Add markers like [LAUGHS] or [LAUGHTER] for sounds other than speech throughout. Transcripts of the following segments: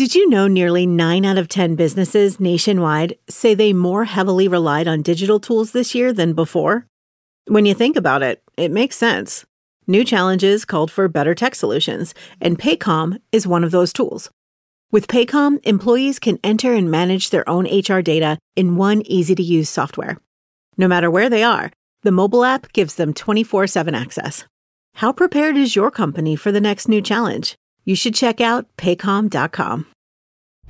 Did you know nearly 9 out of 10 businesses nationwide say they more heavily relied on digital tools this year than before? When you think about it, it makes sense. New challenges called for better tech solutions, and Paycom is one of those tools. With Paycom, employees can enter and manage their own HR data in one easy to use software. No matter where they are, the mobile app gives them 24 7 access. How prepared is your company for the next new challenge? You should check out paycom.com.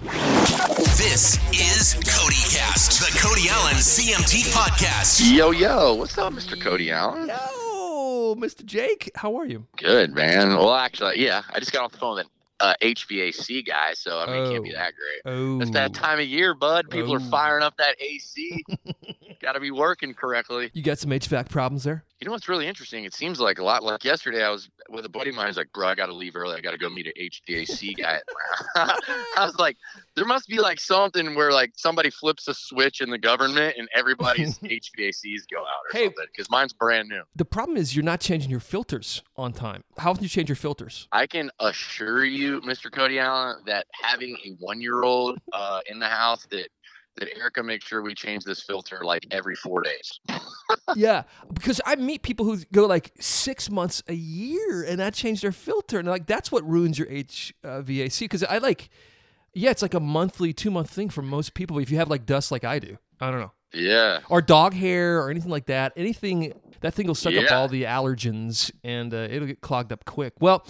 This is CodyCast, the Cody Alan CMT podcast. Yo, yo, what's up, Mr. Cody Alan? Yo, Mr. Jake, how are you? Good, man. Well, actually, yeah, I just got off the phone with an uh, HVAC guy, so I mean, it can't be Oh. that great. Oh, It's that time of year, bud. People Oh. are firing up that AC. got to be working correctly. You got some HVAC problems there? You know what's really interesting? It seems like a lot like yesterday. I was with a buddy of mine. He's like, "Bro, I got to leave early. I got to go meet an HVAC [LAUGHS] guy." [LAUGHS] I was like, "There must be like something where like somebody flips a switch in the government and everybody's [LAUGHS] HVACs go out or Hey. something." Because mine's brand new. The problem is you're not changing your filters on time. How often do you change your filters? I can assure you, Mr. Cody Alan, that having a one-year-old uh, in the house, that that Erica makes sure we change this filter like every four days. [LAUGHS] yeah, because I meet people who go like six months a year and that change their filter, and like that's what ruins your HVAC. Because I like, yeah, it's like a monthly, two month thing for most people. If you have like dust like I do, I don't know, Yeah. or dog hair or anything like that, anything that thing will suck up all the allergens and uh, it'll get clogged up quick. Well,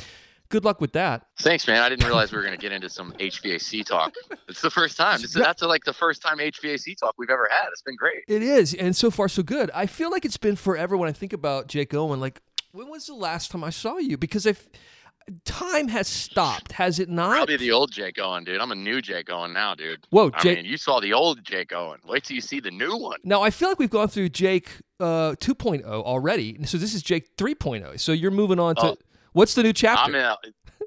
good luck with that. Thanks, man. I didn't realize we were going to get into some HVAC talk. It's the first time. That's like the first time HVAC talk we've ever had. It's been great. It is, and so far so good. I feel like it's been forever when I think about Jake Owen. Like, when was the last time I saw you? Because if time has stopped, has it not? Probably the old Jake Owen, dude. I'm a new Jake Owen now, dude. Whoa, I Jake. mean, you saw the old Jake Owen. Wait till you see the new one. now I feel like we've gone through Jake uh, 2.0 already, so this is Jake 3.0. So you're moving on to Oh. What's the new chapter? I'm in a,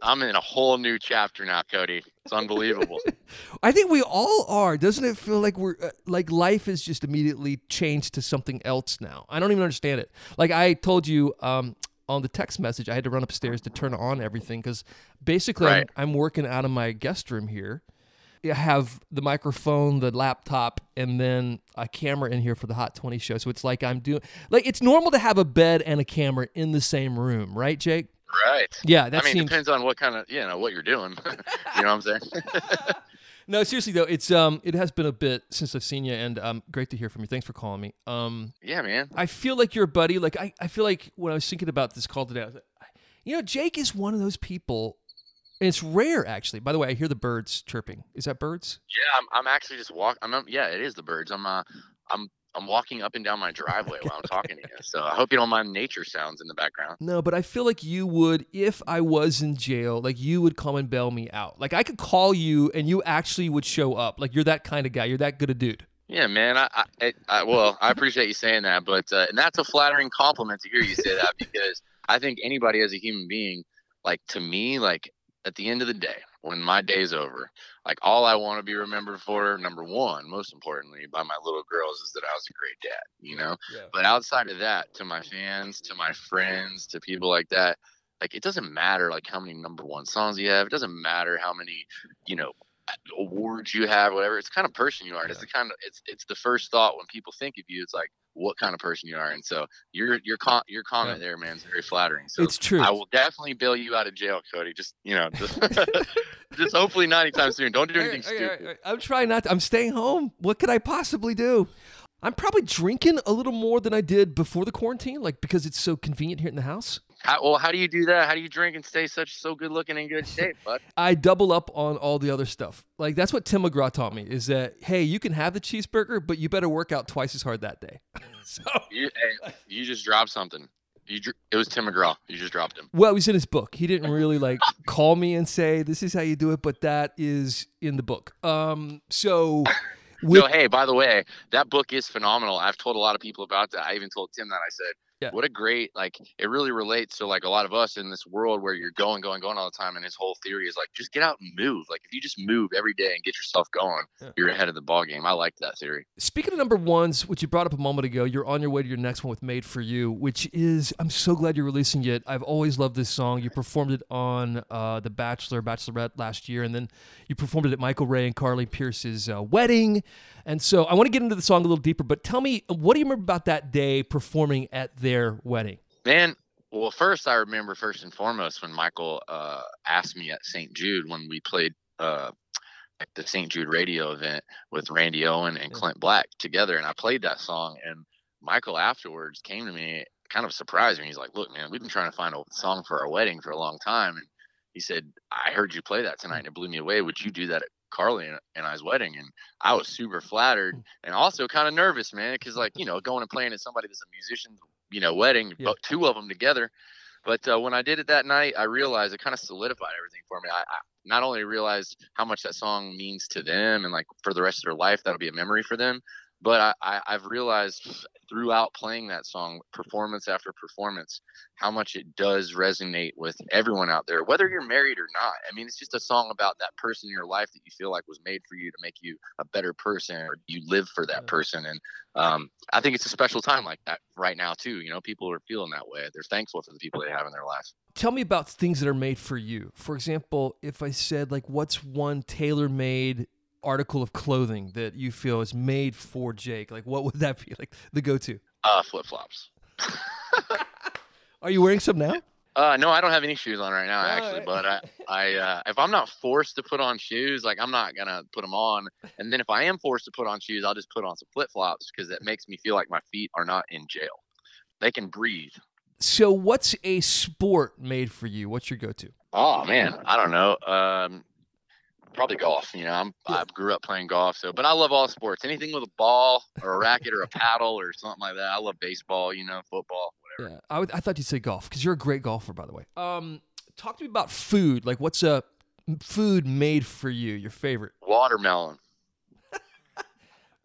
I'm in a whole new chapter now, Cody. It's unbelievable. [LAUGHS] I think we all are. Doesn't it feel like we're uh, like life is just immediately changed to something else now? I don't even understand it. Like I told you um, on the text message, I had to run upstairs to turn on everything because basically Right. I'm, I'm working out of my guest room here. I have the microphone, the laptop, and then a camera in here for the Hot 20 show. So it's like I'm doing like it's normal to have a bed and a camera in the same room, right, Jake? Right. Yeah, that I mean, depends on what kind of, you know, what you're doing. [LAUGHS] you know what I'm saying? [LAUGHS] No, seriously though, it's um it has been a bit since I've seen you and um great to hear from you. Thanks for calling me. Um yeah, man. I feel like you're a buddy. Like I, I feel like when I was thinking about this call today, I was like, you know, Jake is one of those people and it's rare actually. By the way, I hear the birds chirping. Is that birds? Yeah, I'm, I'm actually just walk. I'm, um, yeah, it is the birds. I'm, uh, I'm, I'm walking up and down my [LAUGHS] driveway while I'm talking to you. So I hope you don't mind nature sounds in the background. No, but I feel like you would if I was in jail, like you would come and bail me out. Like I could call you and you actually would show up. Like you're that kind of guy. You're that good a dude. Yeah, man. I, I, I, well, I appreciate you saying that, but uh, and that's a flattering compliment to hear you say that because I think anybody as a human being, like to me, like at the end of the day, when my day's over, like all I want to be remembered for, number one, most importantly, by my little girls, is that I was a great dad. You know. Yeah. But outside of that, to my fans, to my friends, to people like that, like it doesn't matter like how many number one songs you have. It doesn't matter how many, you know, awards you have, whatever. It's the kind of person you are. And It's the kind of it's it's the first thought when people think of you. It's like what kind of person you are. And so your your your comment there, man, is very flattering. So It's true. I will definitely bail you out of jail, Cody. Just you know, just, [LAUGHS] [LAUGHS] just hopefully not anytime soon. Don't do anything okay, stupid. okay, okay. I'm trying not to. I'm staying home. What could I possibly do? I'm probably drinking a little more than I did before the quarantine, like because it's so convenient here in the house. How, well, how do you do that? How do you drink and stay such so good looking and good shape, bud? [LAUGHS] I double up on all the other stuff. Like that's what Tim McGraw taught me is that hey, you can have the cheeseburger, but you better work out twice as hard that day. [LAUGHS] so You, hey, you just dropped something. You, it was Tim McGraw. You just dropped him. well, it was in his book. He didn't really like [LAUGHS] call me and say this is how you do it, but that is in the book. Um, so with no, hey, by the way, that book is phenomenal. I've told a lot of people about that. I even told Tim that. I said, Yeah. What a great like it really relates to like a lot of us in this world where you're going, going, going all the time. And his whole theory is like just get out and move. Like if you just move every day and get yourself going, Yeah. you're ahead of the ball game. I like that theory. Speaking of number ones, which you brought up a moment ago, you're on your way to your next one with Made for You, which is, I'm so glad you're releasing it. I've always loved this song. You performed it on uh, The Bachelor, Bachelorette last year, and then you performed it at Michael Ray and Carly Pearce's uh, wedding. And so I want to get into the song a little deeper, but tell me, what do you remember about that day performing at their wedding? Man, well, first I remember first and foremost when Michael uh, asked me at St. Jude when we played uh, at the St. Jude radio event with Randy Owen and Clint Black together, and I played that song. And Michael afterwards came to me, kind of surprised me. He's like, "Look, man, we've been trying to find a song for our wedding for a long time." And he said, "I heard you play that tonight, and it blew me away. Would you do that at Carly and, and I's wedding?" And I was super flattered and also kind of nervous, man, because like you know, going and playing at somebody that's a musician's you know wedding, Yeah. two of them together. But uh, when I did it that night, I realized it kind of solidified everything for me. I, I not only realized how much that song means to them, and like for the rest of their life, that'll be a memory for them. But I, I, I've realized throughout playing that song, performance after performance, how much it does resonate with everyone out there, whether you're married or not. I mean, it's just a song about that person in your life that you feel like was made for you to make you a better person, or you live for that person. And um, I think it's a special time like that right now too. You know, people are feeling that way. They're thankful for the people they have in their lives. Tell me about things that are made for you. For example, if I said, like, what's one tailor made article of clothing that you feel is made for Jake? Like, what would that be? Like, the go to? Uh, flip flops. Are you wearing some now? [LAUGHS] Uh, no, I don't have any shoes on right now, actually. right. But I, I, uh, if I'm not forced to put on shoes, like I'm not gonna put them on. And then if I am forced to put on shoes, I'll just put on some flip flops because that makes me feel like my feet are not in jail. They can breathe. So, what's a sport made for you? What's your go to? Oh man, I don't know. Um, probably golf. You know, I'm I grew up playing golf, so but I love all sports. Anything with a ball or a racket or a paddle or something like that. I love baseball. You know, football, whatever. Yeah, I, would, I thought you'd say golf because you're a great golfer, by the way. Um, talk to me about food. Like, what's a food made for you? Your favorite? Watermelon. [LAUGHS]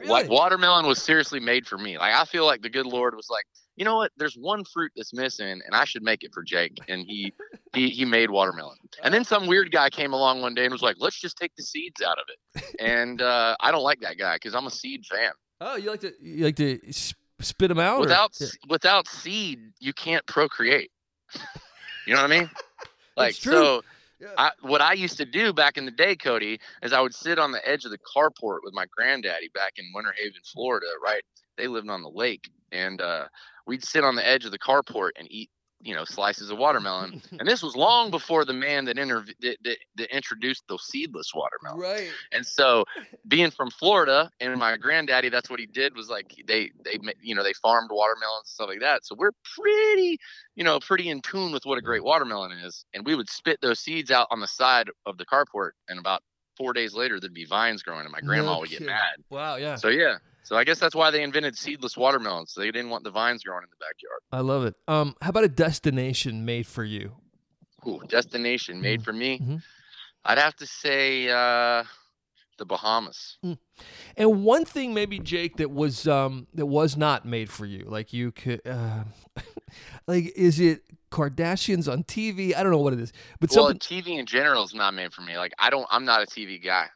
Like watermelon was seriously made for me. Like I feel like the good Lord was like, you know what? There's one fruit that's missing, and I should make it for Jake. And he [LAUGHS] he he made watermelon. And then some weird guy came along one day and was like, let's just take the seeds out of it. [LAUGHS] And uh, I don't like that guy because I'm a seed fan. Oh, you like to you like to spit them out? Without s without seed, you can't procreate. you know what I mean? [LAUGHS] Like so. Yeah. I, what I used to do back in the day, Cody, is I would sit on the edge of the carport with my granddaddy back in Winter Haven, Florida. Right, they lived on the lake, and uh, we'd sit on the edge of the carport and eat, you know, slices of watermelon. [LAUGHS] and this was long before the man that, interv- that, that, that introduced the seedless watermelon. right. And so, [LAUGHS] being from Florida, and my granddaddy, that's what he did was like they they you know they farmed watermelons and stuff like that. So we're pretty you know pretty in tune with what a great watermelon is. And we would spit those seeds out on the side of the carport, and about four days later there'd be vines growing, and my grandma No would get mad. Wow. Yeah. So yeah, so I guess that's why they invented seedless watermelons. They didn't want the vines growing in the backyard. I love it. Um, how about a destination made for you? Ooh, destination made for me. Mhm. I'd have to say uh, the Bahamas. And one thing, maybe Jake, that was um that was not made for you, like you could, uh, [LAUGHS] like, is it Kardashians on TV? I don't know what it is, but well, something. TV in general is not made for me. Like I don't, I'm not a TV guy.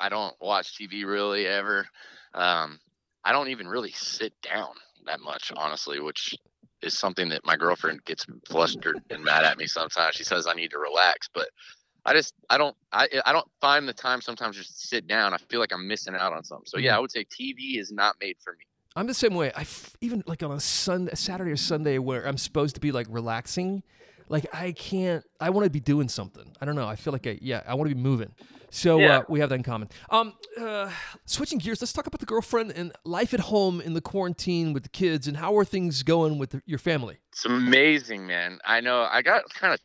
I don't watch TV really ever. Um, I don't even really sit down that much, honestly, which is something that my girlfriend gets flustered and mad at me sometimes. She says I need to relax, but I just, I don't, I, I don't find the time sometimes just to sit down. I feel like I'm missing out on something. So yeah, I would say TV is not made for me. I'm the same way. I f- even like on a Sunday, Saturday or Sunday where I'm supposed to be like relaxing, like I can't. I want to be doing something. I don't know. I feel like I yeah. I want to be moving. So Yeah. uh, we have that in common. Um, uh, switching gears, let's talk about the girlfriend and life at home in the quarantine with the kids and how are things going with the, your family? It's amazing, man. I know I got kind of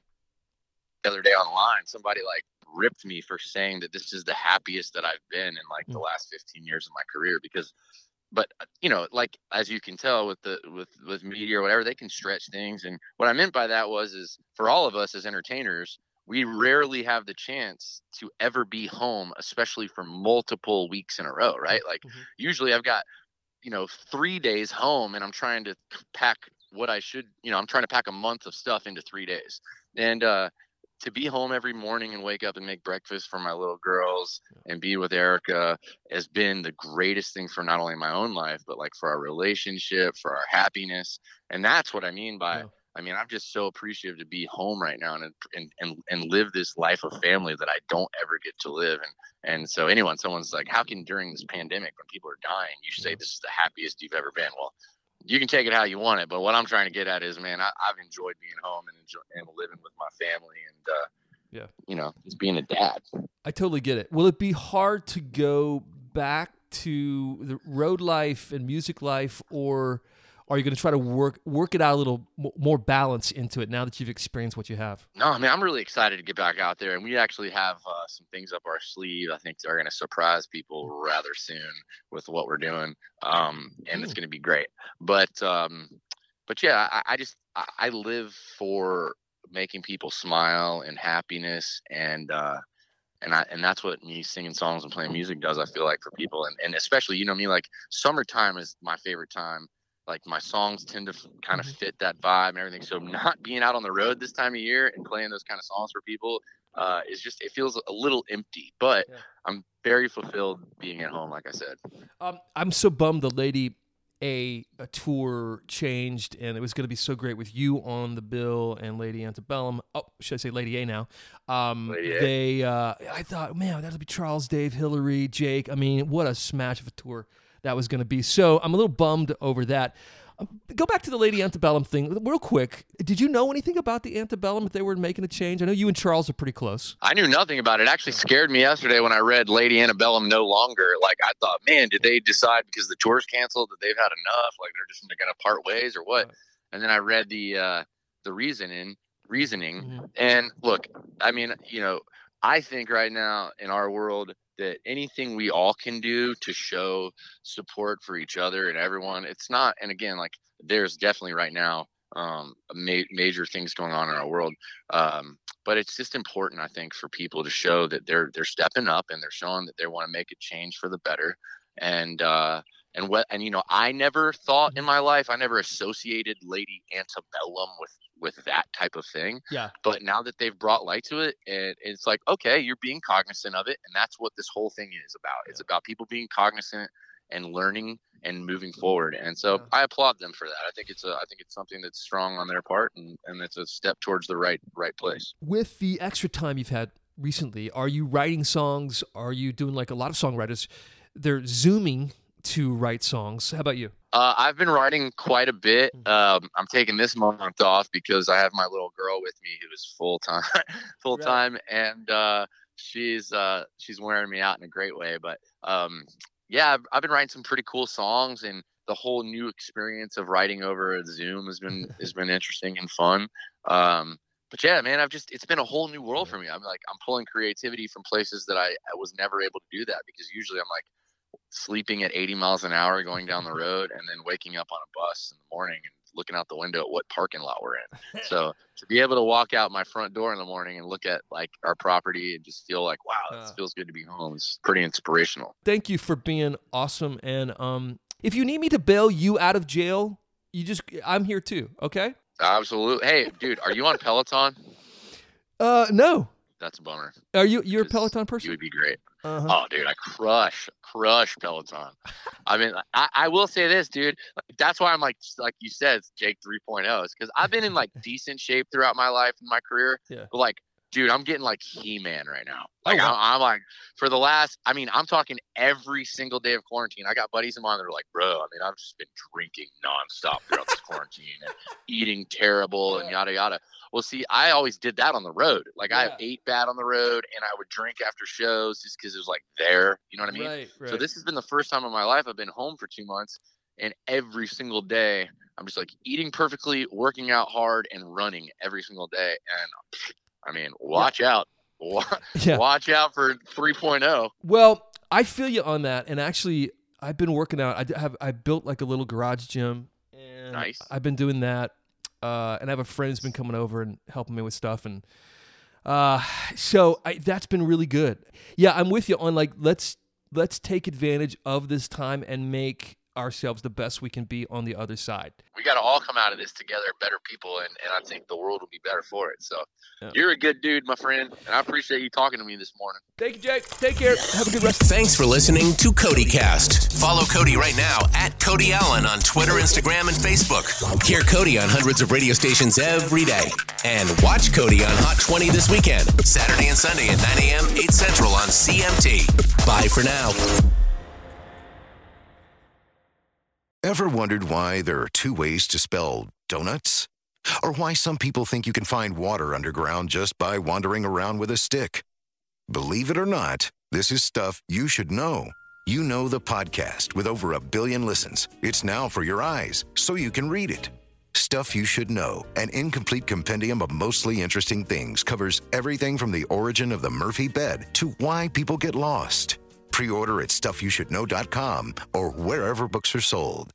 the other day online. Somebody like ripped me for saying that this is the happiest that I've been in like the last 15 years of my career because but uh, you know like as you can tell with the with with media or whatever they can stretch things and what I meant by that was is for all of us as entertainers we rarely have the chance to ever be home especially for multiple weeks in a row right like Mhm. usually I've got you know three days home and i'm trying to pack what I should, you know, I'm trying to pack a month of stuff into three days. And uh, to be home every morning and wake up and make breakfast for my little girls and be with Erica has been the greatest thing for not only my own life, but like for our relationship, for our happiness. And that's what I mean by, Yeah. I mean, I'm just so appreciative to be home right now and, and, and, and live this life of family that I don't ever get to live. And, and so anyone, someone's like, how can during this pandemic when people are dying, you say this is the happiest you've ever been? Well, you can take it how you want it, but what I'm trying to get at is, man, I, I've enjoyed being home and enjoy, and living with my family, and uh, Yeah. you know, just being a dad. I totally get it. Will it be hard to go back to the road life and music life, or are you going to try to work work it out a little mo- more balance into it now that you've experienced what you have? No, I mean, I'm really excited to get back out there, and we actually have uh, some things up our sleeve. I think are going to surprise people rather soon with what we're doing, um, and it's going to be great. But, um, but yeah, I, I just I, I live for making people smile and happiness, and uh, and I and that's what me singing songs and playing music does. I feel like for people, and and especially you know me, like summertime is my favorite time. Like my songs tend to kind of Mhm. fit that vibe and everything. So not being out on the road this time of year and playing those kind of songs for people uh, is just it feels a little empty. But Yeah. I'm very fulfilled being at home. Like I said, Um, I'm so bummed the Lady A, a tour changed, and it was going to be so great with you on the bill and Lady Antebellum. Oh, should I say Lady A now? Um, Lady A. They, uh, I thought, man, that'll be Charles, Dave, Hillary, Jake. I mean, what a smash of a tour that was going to be. So I'm a little bummed over that. Um, Go back to the Lady Antebellum thing real quick. Did you know anything about the Antebellum if they were making a change? I know you and Charles are pretty close. I knew nothing about it. It actually scared me yesterday when I read Lady Antebellum no longer. Like I thought, man, did they decide because the tour's canceled that they've had enough? Like they're just going to part ways or what? And then I read the uh, the reasoning reasoning Mhm. And look, I mean, you know, I think right now in our world that anything we all can do to show support for each other and everyone, it's not. And again, like there's definitely right now um, ma- major things going on in our world, um, but it's just important, I think, for people to show that they're they're stepping up and they're showing that they want to make a change for the better. And uh, and what and you know, I never thought in mm-hmm. my life, I never associated Lady Antebellum with with that type of thing Yeah. but now that they've brought light to it and it's like okay you're being cognizant of it and that's what this whole thing is about it's about people being cognizant and learning and moving forward and so Yeah. i applaud them for that i think it's a i think it's something that's strong on their part and and it's a step towards the right right place with the extra time you've had recently, are you writing songs? Are you doing like a lot of songwriters? They're zooming to write songs. How about you? Uh, I've been writing quite a bit. Mhm. Um, I'm taking this month off because I have my little girl with me who is full time, [LAUGHS] full Right. time, and uh, she's uh, she's wearing me out in a great way. But um, yeah, I've, I've been writing some pretty cool songs, and the whole new experience of writing over Zoom has been [LAUGHS] has been interesting and fun. Um, but yeah, man, I've just it's been a whole new world for me. I'm like I'm pulling creativity from places that I, I was never able to do that because usually I'm like sleeping at 80 miles an hour going down the road and then waking up on a bus in the morning and looking out the window at what parking lot we're in. [LAUGHS] So to be able to walk out my front door in the morning and look at like our property and just feel like, wow, Uh. it feels good to be home It's pretty inspirational. Thank you for being awesome. And um, if you need me to bail you out of jail, you just I'm here too. Okay? Absolutely. Hey, dude, are you on Peloton? Uh, no. That's a bummer. Are you you're a Peloton You person? would be great. Uh-huh. Oh, dude, I crush, crush Peloton. I mean, I, I will say this, dude. Like, that's why I'm like, like you said, Jake 3.0 is because I've been in like [LAUGHS] decent shape throughout my life and my career. Yeah. But like, dude, I'm getting like He-Man right now. Oh, Like, wow. I'm, I'm like, for the last, I mean, I'm talking every single day of quarantine. I got buddies of mine that are like, bro, I mean, I've just been drinking nonstop throughout this quarantine and eating terrible and yada yada. Well, see, I always did that on the road. Like, I Yeah. ate bad on the road and I would drink after shows just because it was like there. You know what I mean? Right, right. So this has been the first time in my life I've been home for two months, and every single day I'm just like eating perfectly, working out hard, and running every single day. And I mean, watch out, [LAUGHS] yeah. watch out for 3.0. Well, I feel you on that. And actually, I've been working out. I have I built like a little garage gym, and Nice. I've been doing that. Uh, and I have a friend who's been coming over and helping me with stuff, and uh, so I, that's been really good. Yeah, I'm with you on like let's let's take advantage of this time and make ourselves the best we can be on the other side. We got to all come out of this together, better people, and, and I think the world will be better for it. So Yeah. you're a good dude, my friend, and I appreciate you talking to me this morning. Thank you, Jake. Take care. Have a good rest. Thanks for listening to Cody Cast. Follow Cody right now at Cody Alan on Twitter, Instagram, and Facebook. Hear Cody on hundreds of radio stations every day. And watch Cody on Hot 20 this weekend, Saturday and Sunday at 9 a.m., 8 Central on CMT. Bye for now. Ever wondered why there are two ways to spell donuts? Or why some people think you can find water underground just by wandering around with a stick? Believe it or not, this is stuff you should know. You know the podcast with over a billion listens. It's now for your eyes, so you can read it. Stuff You Should Know, an incomplete compendium of mostly interesting things, covers everything from the origin of the Murphy bed to why people get lost. Pre order at stuffyoushouldknow.com or wherever books are sold.